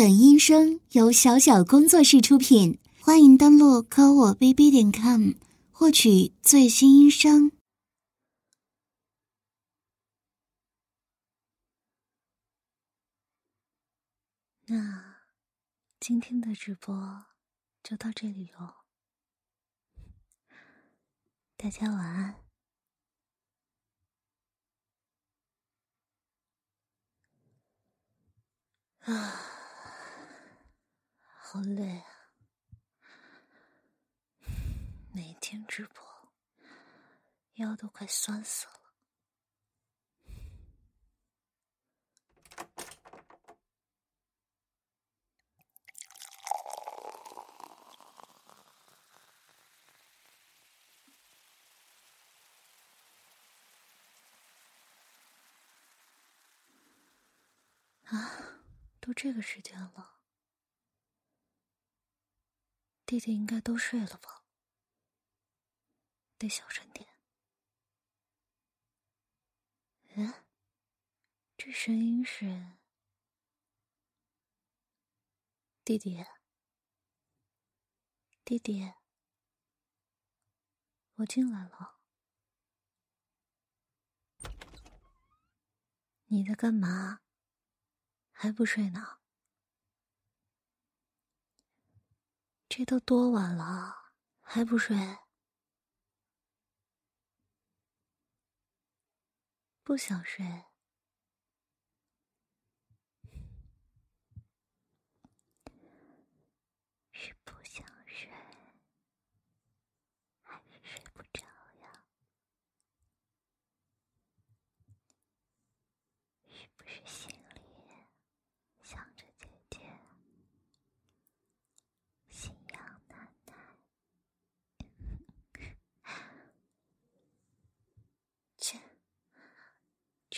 本音声由小小工作室出品，欢迎登录科我 bb 点 com 获取最新音声。那今天的直播就到这里喽，大家晚安。啊，好累啊！每天直播，腰都快酸死了。啊！都这个时间了，弟弟应该都睡了吧？得小声点。嗯，这声音是弟弟，弟弟，我进来了，你在干嘛？还不睡呢？这都多晚了，还不睡？不想睡？是不想睡，还是睡不着呀？是不是心？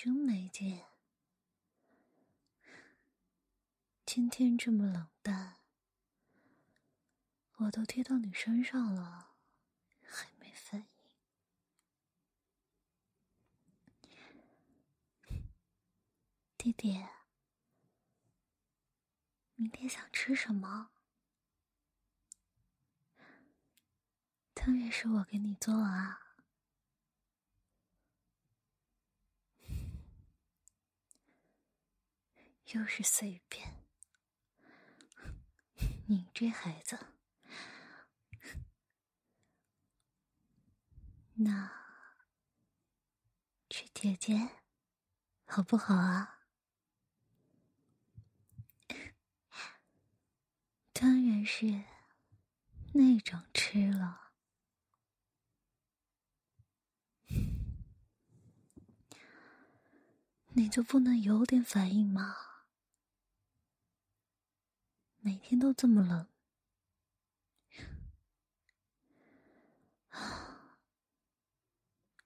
真没劲！今天这么冷淡，我都贴到你身上了，还没反应。弟弟，明天想吃什么？汤圆是我给你做啊。又是随便，你这孩子，那吃姐姐好不好啊？当然是那种吃了，你就不能有点反应吗？每天都这么冷，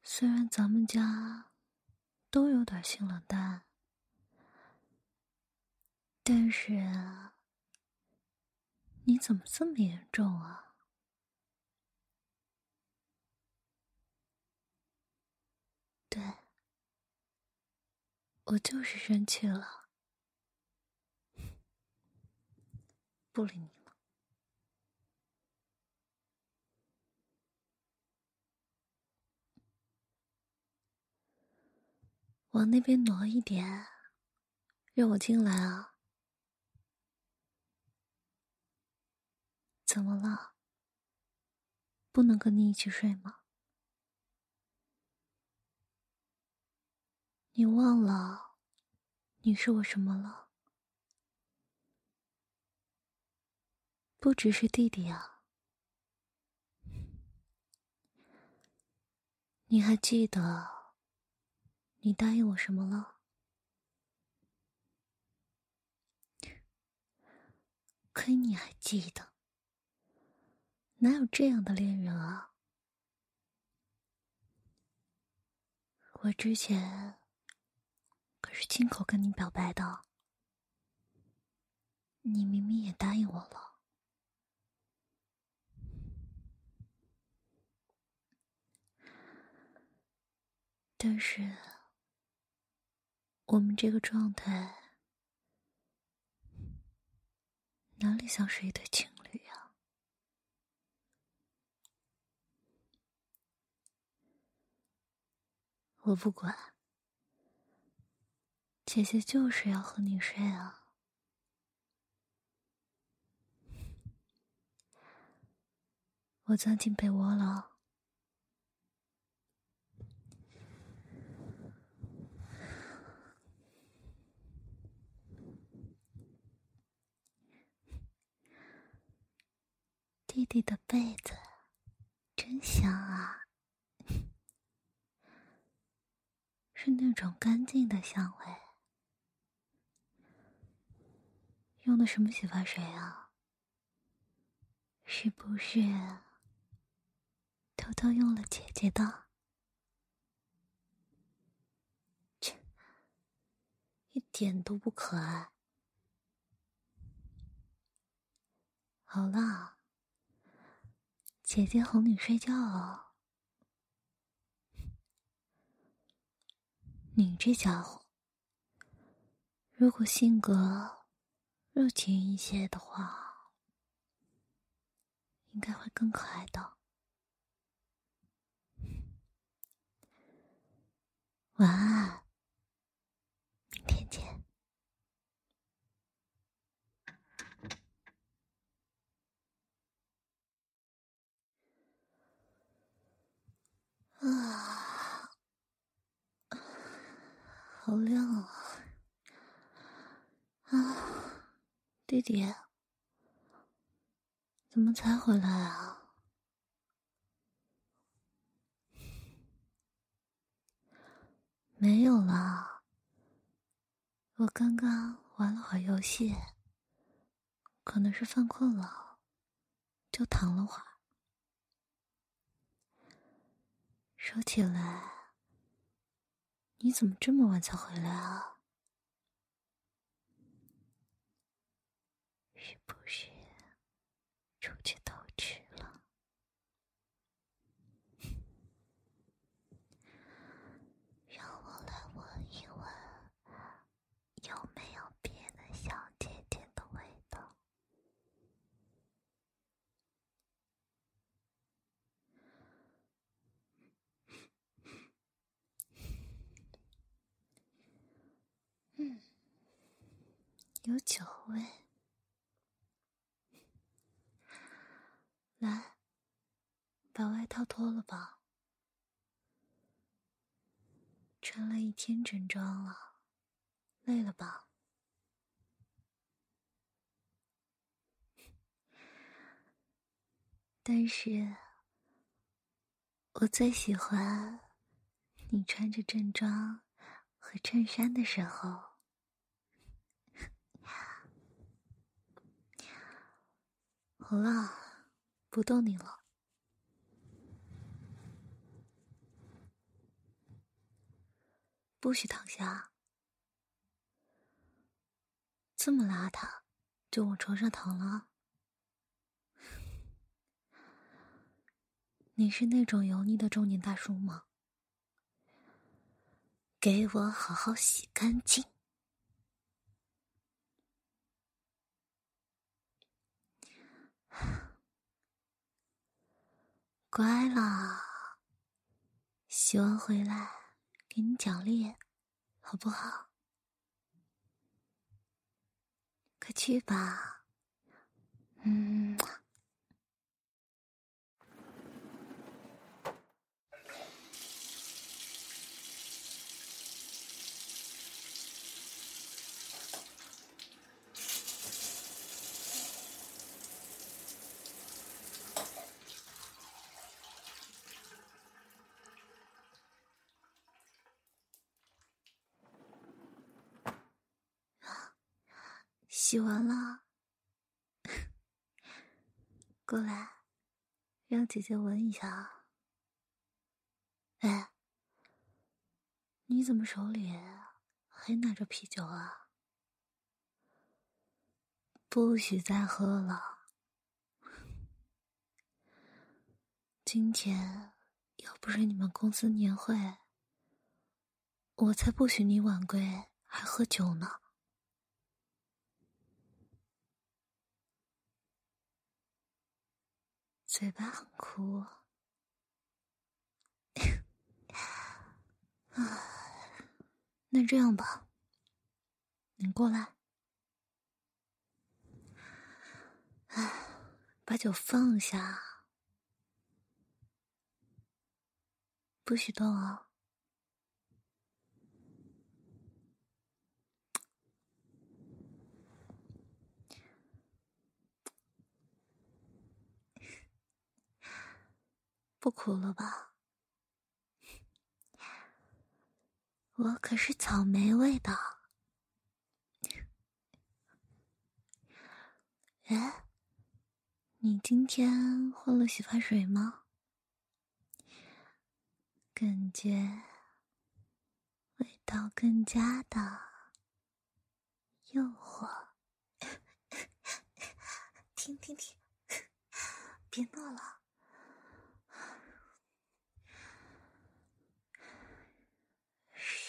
虽然咱们家都有点性冷淡，但是你怎么这么严重啊？对，我就是生气了。不理你了，往那边挪一点，让我进来啊！怎么了？不能跟你一起睡吗？你忘了你是我什么了？不只是弟弟啊，你还记得你答应我什么了？亏你还记得？哪有这样的恋人啊？我之前可是亲口跟你表白的，你明明也答应我了。但是，我们这个状态哪里像是一对情侣呀。我不管，姐姐就是要和你睡啊。我钻进被窝了。弟弟的被子真香啊，是那种干净的香味。用的什么洗发水啊？是不是偷偷用了姐姐的？切，一点都不可爱。好了。姐姐哄你睡觉哦，你这家伙，如果性格热情一些的话，应该会更可爱的。晚安，明天见。啊，好亮啊！啊，弟弟，怎么才回来啊？没有啦，我刚刚玩了会儿游戏，可能是犯困了，就躺了会儿。说起来，你怎么这么晚才回来啊？是不是出去偷吃了？让我来闻一闻，有没有别的小姐姐的味道？嗯，有酒味。来，把外套脱了吧。穿了一天整装了，累了吧？但是，我最喜欢你穿着正装。和衬衫的时候，好了，不逗你了。不许躺下，这么邋遢，就往床上躺了。你是那种油腻的中年大叔吗？给我好好洗干净，乖了。洗完回来给你奖励，好不好？快去吧，嗯。洗完了，过来，让姐姐闻一下。哎，你怎么手里还拿着啤酒啊？不许再喝了！今天要不是你们公司年会，我才不许你晚归还喝酒呢。嘴巴很苦。啊，那这样吧，你过来。哎，把酒放下，不许动啊！不哭了吧？我可是草莓味的。哎，你今天换了洗发水吗？感觉味道更加的诱惑。停停停，别闹了。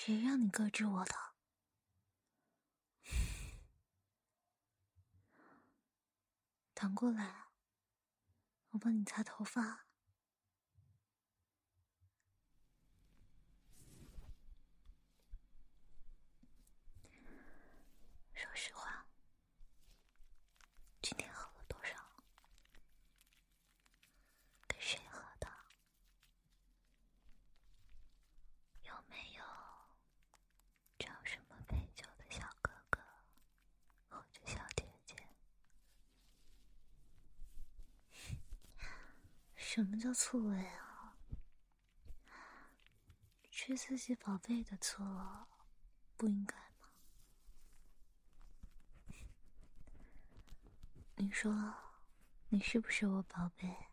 谁让你搁置我的？躺过来，我帮你擦头发。说实话，今天喝了多少？跟谁喝的？有没有？找什么陪酒的小哥哥或者小姐姐？什么叫错位啊？吃自己宝贝的错，不应该吗？你说，你是不是我宝贝？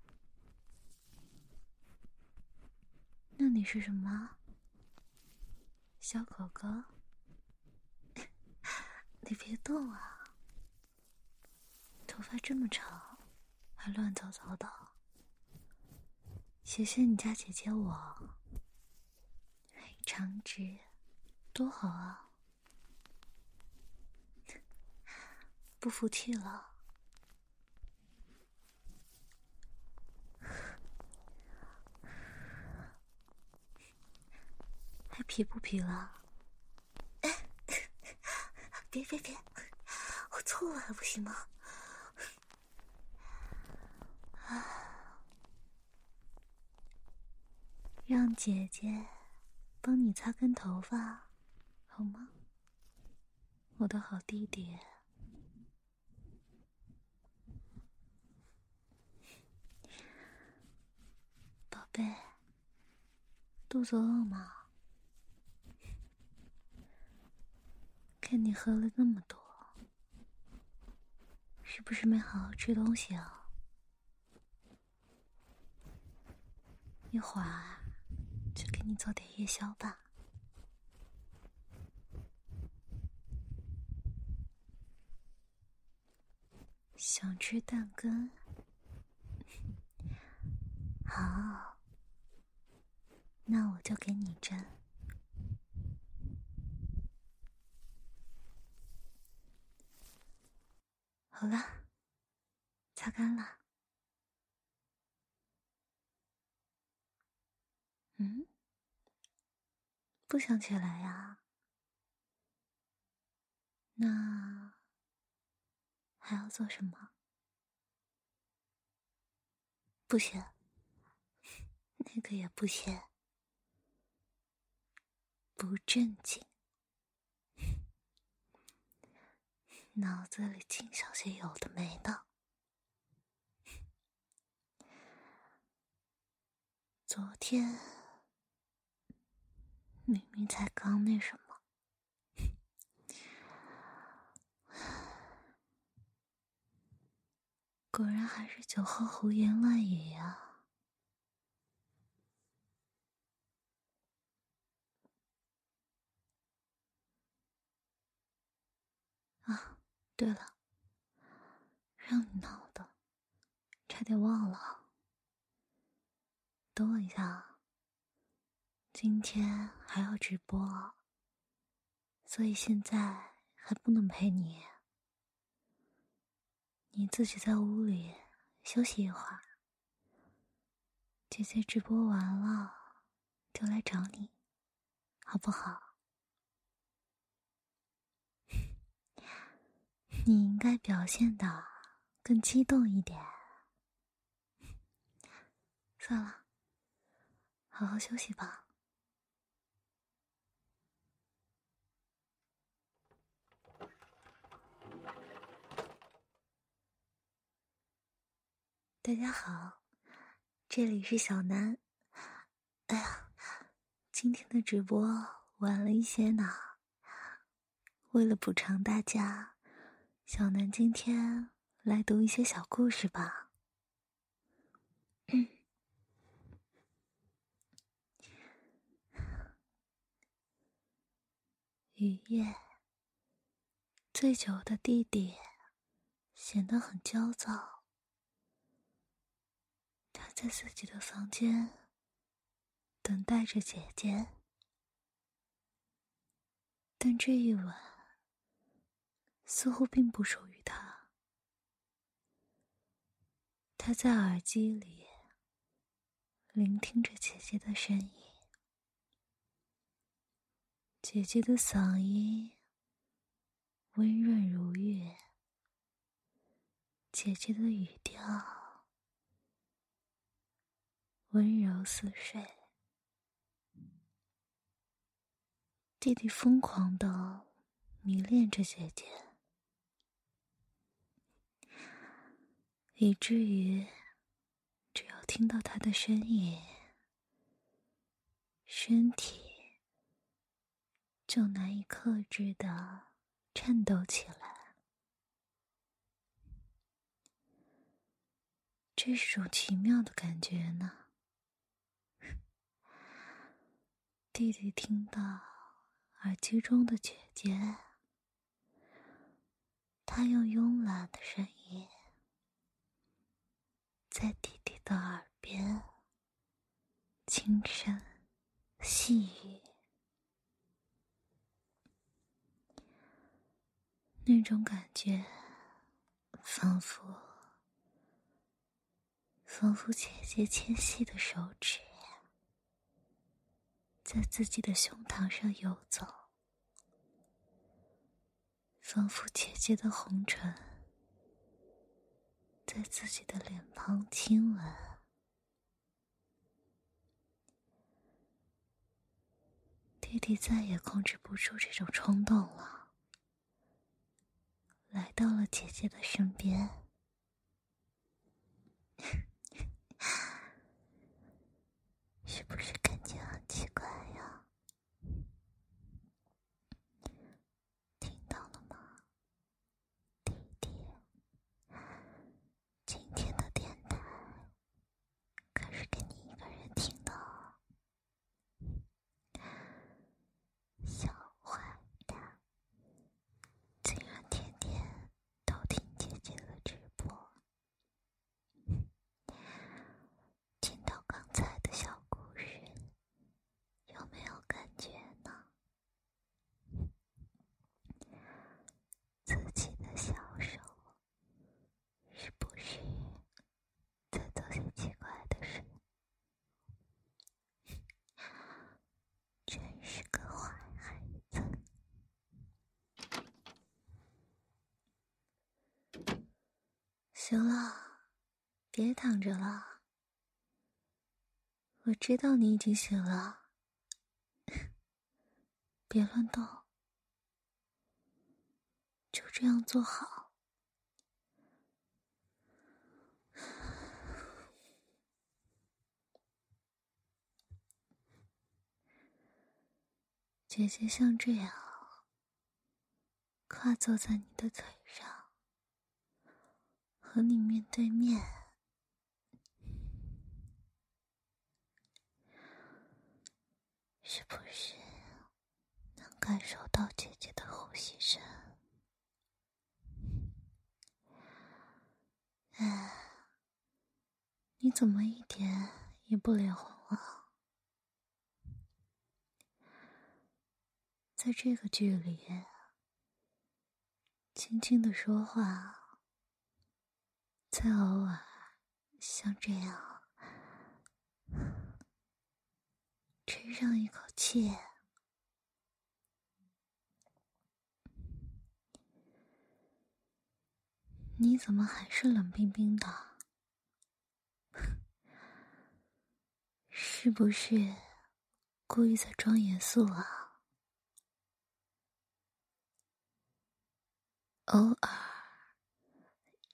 那你是什么？小狗狗，你别动啊！头发这么长，还乱糟糟的。谢谢你家姐姐我，长直，多好啊！不服气了？还皮不皮了？别别别！我错了，不行吗？让姐姐帮你擦干头发，好吗？我的好弟弟。宝贝，肚子饿吗？看你喝了那么多，是不是没好好吃东西啊？一会儿就给你做点夜宵吧。想吃蛋羹？好，那我就给你蒸。好了，擦干了。嗯，不想起来呀？那还要做什么？不行，那个也不行，不正经。脑子里净想些有的没的。昨天明明才刚那什么，果然还是酒后胡言乱语呀！啊！对了，让你闹的，差点忘了。等我一下啊，今天还要直播，所以现在还不能陪你。你自己在屋里休息一会儿，姐姐直播完了就来找你，好不好？你应该表现的更激动一点。算了，好好休息吧。大家好，这里是小南。哎呀，今天的直播晚了一些呢。为了补偿大家，小南今天来读一些小故事吧。雨夜，醉酒的弟弟显得很焦躁。他在自己的房间等待着姐姐，但这一晚似乎并不属于他。他在耳机里聆听着姐姐的声音，姐姐的嗓音温润如玉，姐姐的语调。温柔似水，弟弟疯狂的迷恋着姐姐，以至于只要听到她的声音，身体就难以克制的颤抖起来。这是种奇妙的感觉呢。弟弟听到耳机中的姐姐，他用慵懒的声音在弟弟的耳边轻声细语，那种感觉仿佛仿佛姐姐纤细的手指。在自己的胸膛上游走，仿佛姐姐的红唇在自己的脸庞亲吻。弟弟再也控制不住这种冲动了，来到了姐姐的身边，是不是感觉很奇怪呀？行了，别躺着了。我知道你已经醒了，别乱动，就这样坐好。姐姐像这样跨坐在你的腿上。和你面对面，是不是能感受到姐姐的呼吸声？哎，你怎么一点也不脸红啊？在这个距离，轻轻的说话。再偶尔像这样吹上一口气。你怎么还是冷冰冰的？是不是故意在装严肃啊？偶尔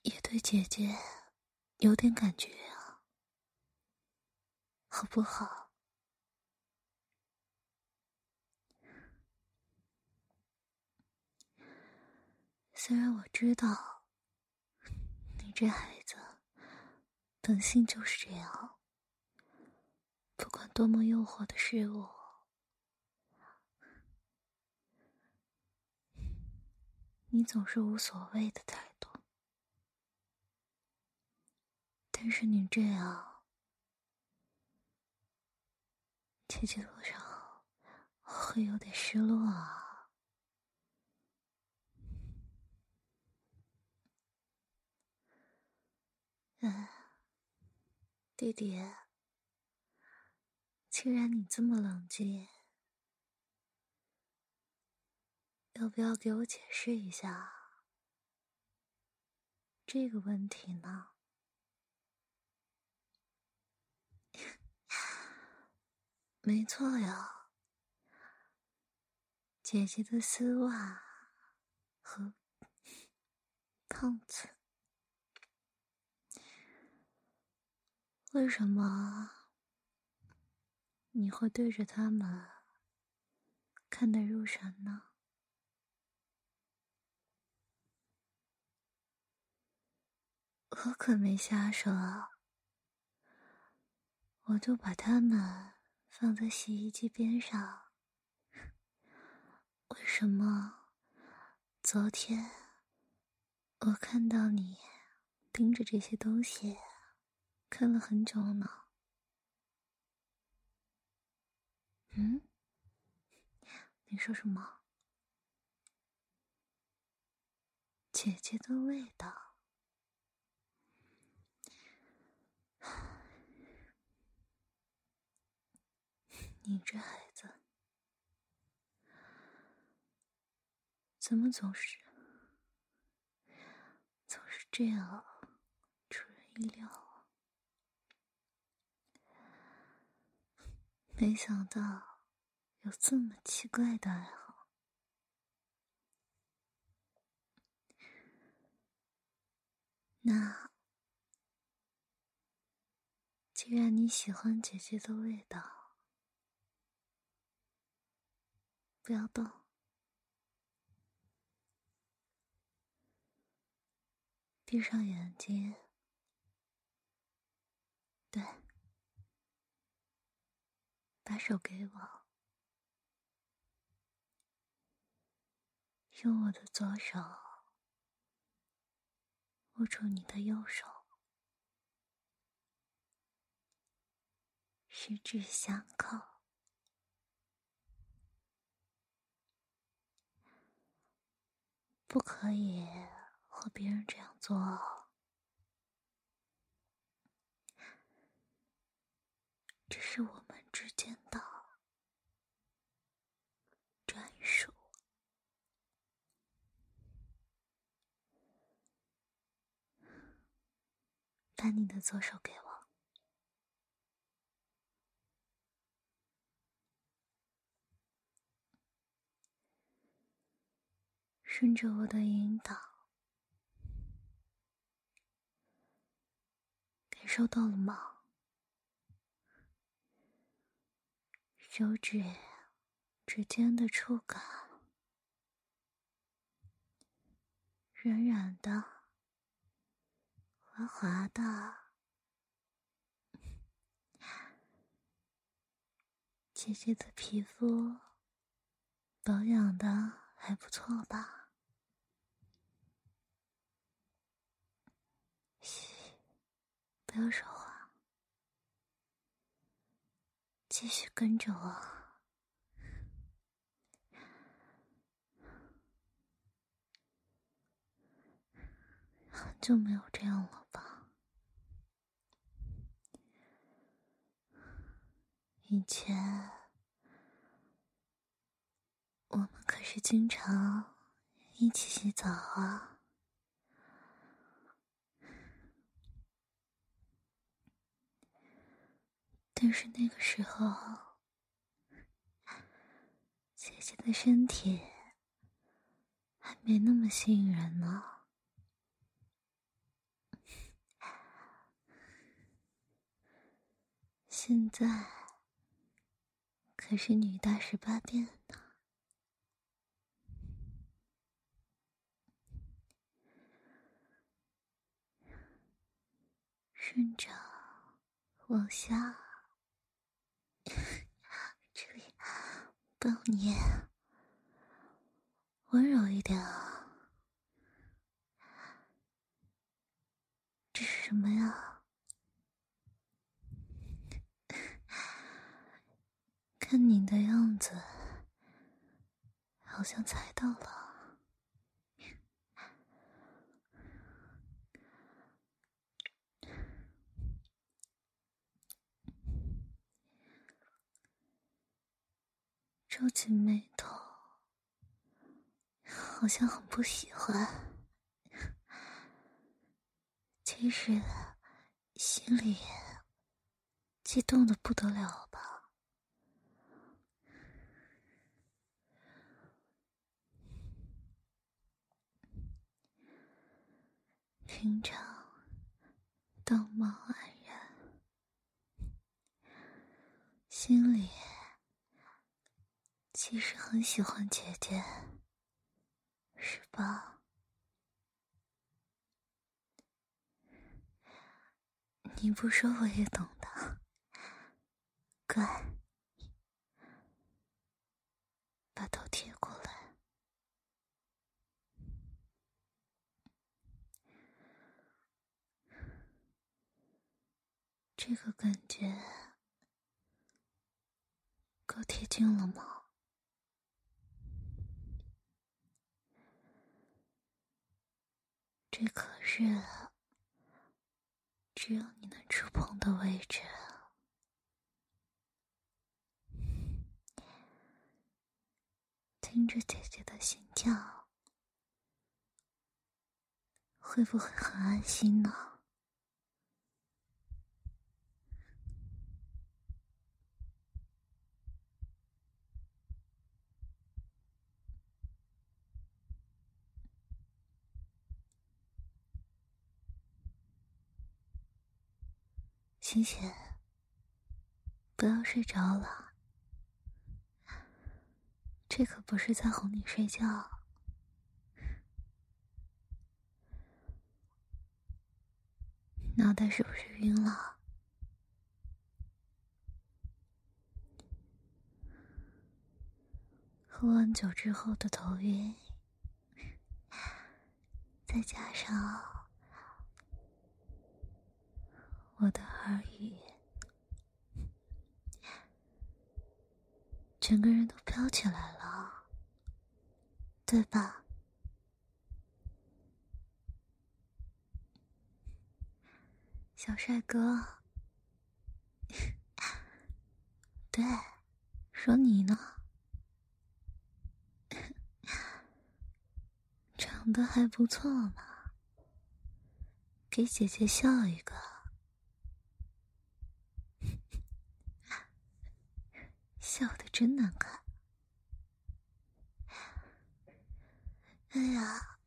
也对姐姐有点感觉啊，好不好？虽然我知道你。这孩子本性就是这样，不管多么诱惑的事物，你总是无所谓的态度。但是你这样，姐姐多少会有点失落啊。嗯，弟弟，既然你这么冷静，要不要给我解释一下这个问题呢？没错呀，姐姐的丝袜和胖子。为什么你会对着他们看得入神呢？我可没瞎说，我就把它们放在洗衣机边上。为什么昨天我看到你盯着这些东西？看了很久呢。嗯，你说什么？姐姐的味道。你这孩子，怎么总是总是这样出人意料啊？没想到有这么奇怪的爱好。那既然你喜欢姐姐的味道，不要动，闭上眼睛，对。把手给我，用我的左手握住你的右手，十指相扣，不可以和别人这样做，这是我们。之间的专属，把你的左手给我，顺着我的引导，感受到了吗？手指指尖的触感，软软的，滑滑的，姐姐的皮肤保养的还不错吧？不要说话继续跟着我很久没有这样了吧。以前我们可是经常一起洗澡啊但是那个时候，姐姐的身体还没那么吸引人呢。现在可是女大十八变呢，顺着往下，这里抱你，温柔一点啊！这是什么呀？看你的样子，好像猜到了。皱起眉头，好像很不喜欢。其实心里激动的不得了吧。平常道貌岸然，心里其实很喜欢姐姐，是吧？你不说我也懂的，乖，把头贴过来。这个感觉够贴近了吗？这可是只有你能触碰的位置，听着姐姐的心跳，会不会很安心呢？欣欣，不要睡着了，这可不是在哄你睡觉。脑袋是不是晕了？喝完酒之后的头晕，再加上……我的耳语，整个人都飘起来了，对吧，小帅哥？对，说你呢，长得还不错嘛，给姐姐笑一个。笑的真难看！哎呀，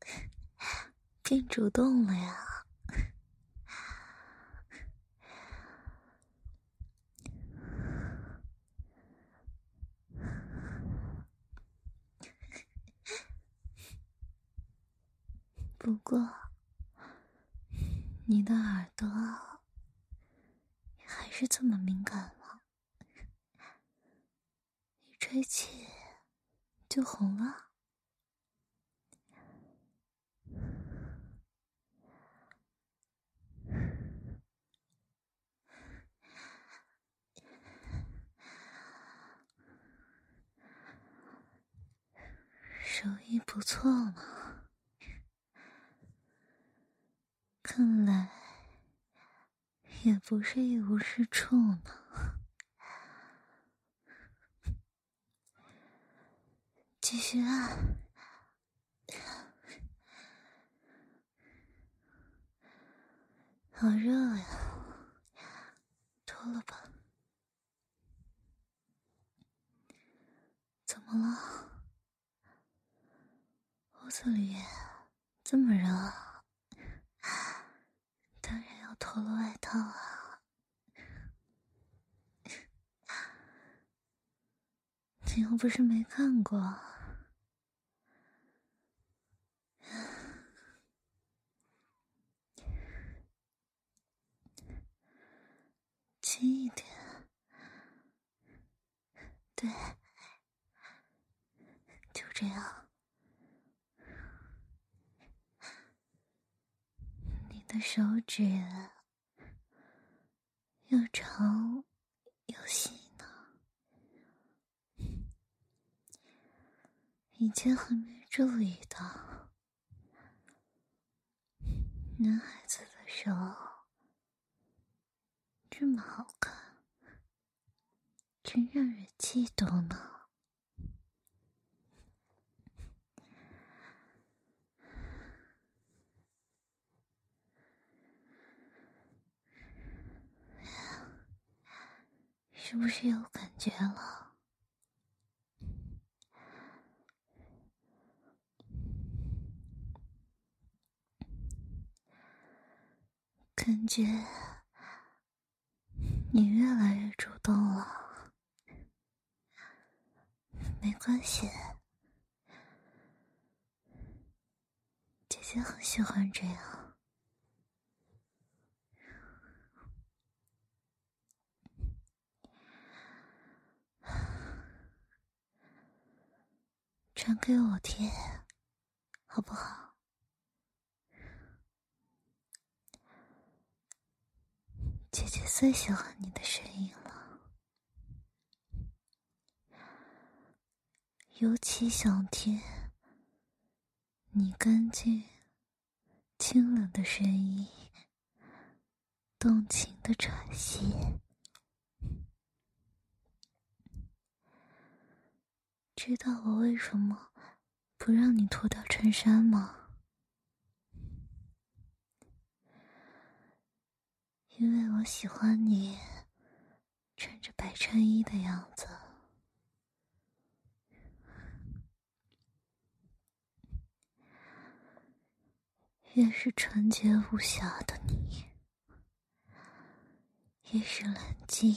变主动了呀！不过，你的耳朵还是这么敏感。吹气就红了，手艺不错嘛，看来也不是一无是处呢。继继续按。好热呀，脱了吧。怎么了？屋子里这么热，当然要脱了外套啊。你又不是没看过。轻一点，对，就这样。你的手指又长又细呢，以前还没注意到，男孩子的手。这么好看，真让人嫉妒呢。是不是有感觉了？感觉。你越来越主动了，没关系，姐姐很喜欢这样。传给我听，好不好？姐姐最喜欢你的声音了，尤其想听你干净、清冷的声音，动情的喘息。知道我为什么不让你脱掉衬衫吗？因为我喜欢你穿着白衬衣的样子，越是纯洁无瑕的你，越是冷静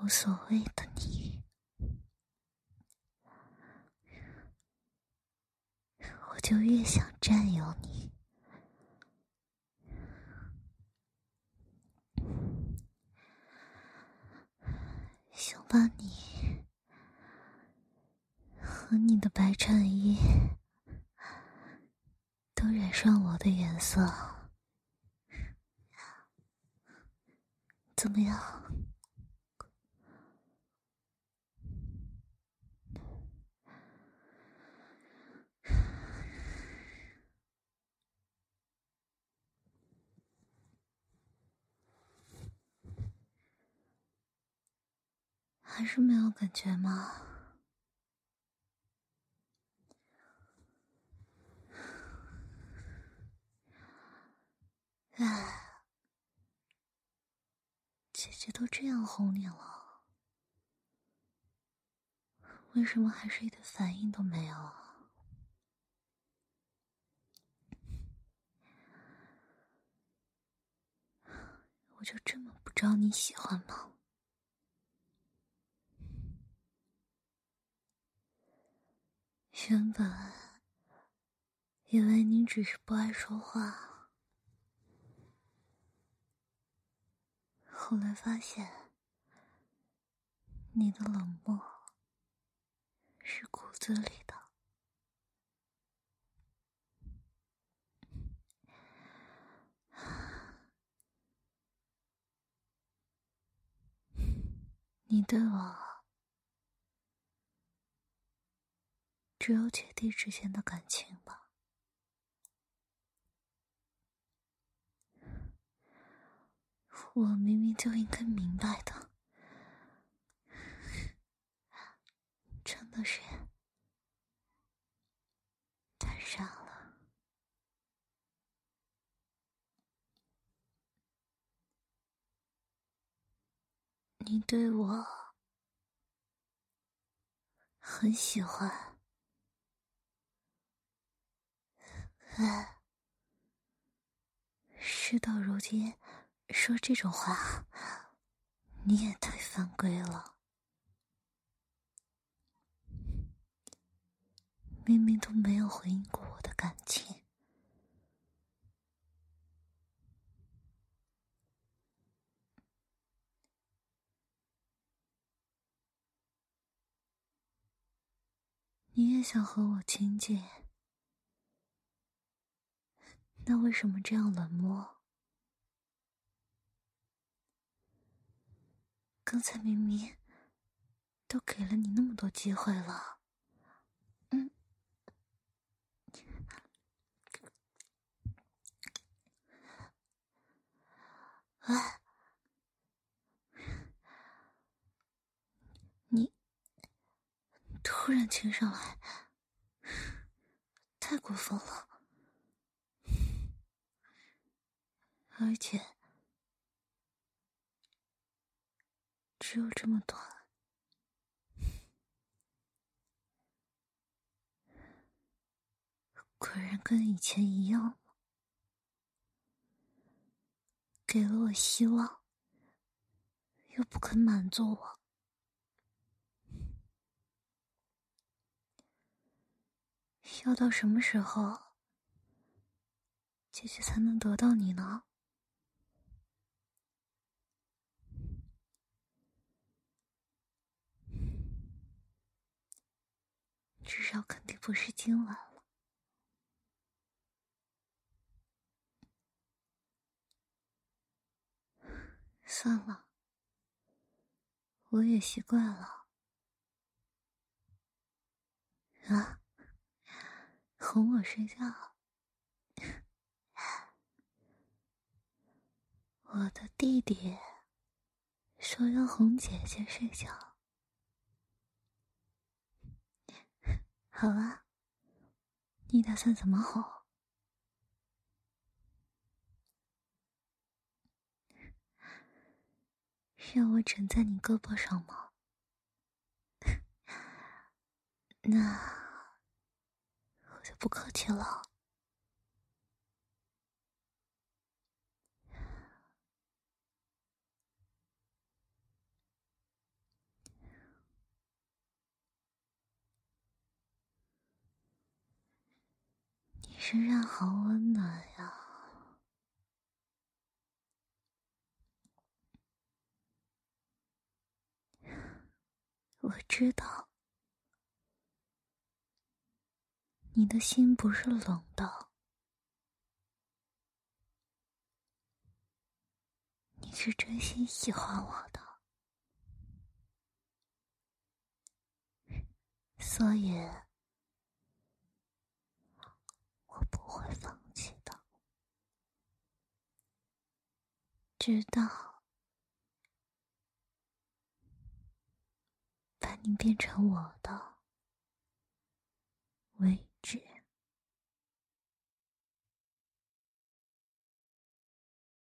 无所谓的你，我就越想占有你。想把你和你的白衬衣都染上我的颜色，怎么样？还是没有感觉吗？哎，姐姐都这样哄你了，为什么还是一点反应都没有啊？我就这么不招你喜欢吗？原本以为你只是不爱说话，后来发现你的冷漠是骨子里的。你对我。只有姐弟之间的感情吧。我明明就应该明白的真的是太傻了。你对我很喜欢。哎，事到如今说这种话，你也太犯规了。明明都没有回应过我的感情。你也想和我亲近，那为什么这样冷漠？刚才明明都给了你那么多机会了，嗯，你。突然亲上来，太过分了，而且只有这么短，果然跟以前一样，给了我希望，又不肯满足我。要到什么时候，姐姐才能得到你呢？至少肯定不是今晚了。算了，我也习惯了。啊？哄我睡觉，我的弟弟说要哄姐姐睡觉。好啊，你打算怎么哄？让我枕在你胳膊上吗？那我。就不客气了。身上好温暖呀！我知道。你的心不是冷的，你是真心喜欢我的，所以不会放弃的，直到把你变成我的。喂。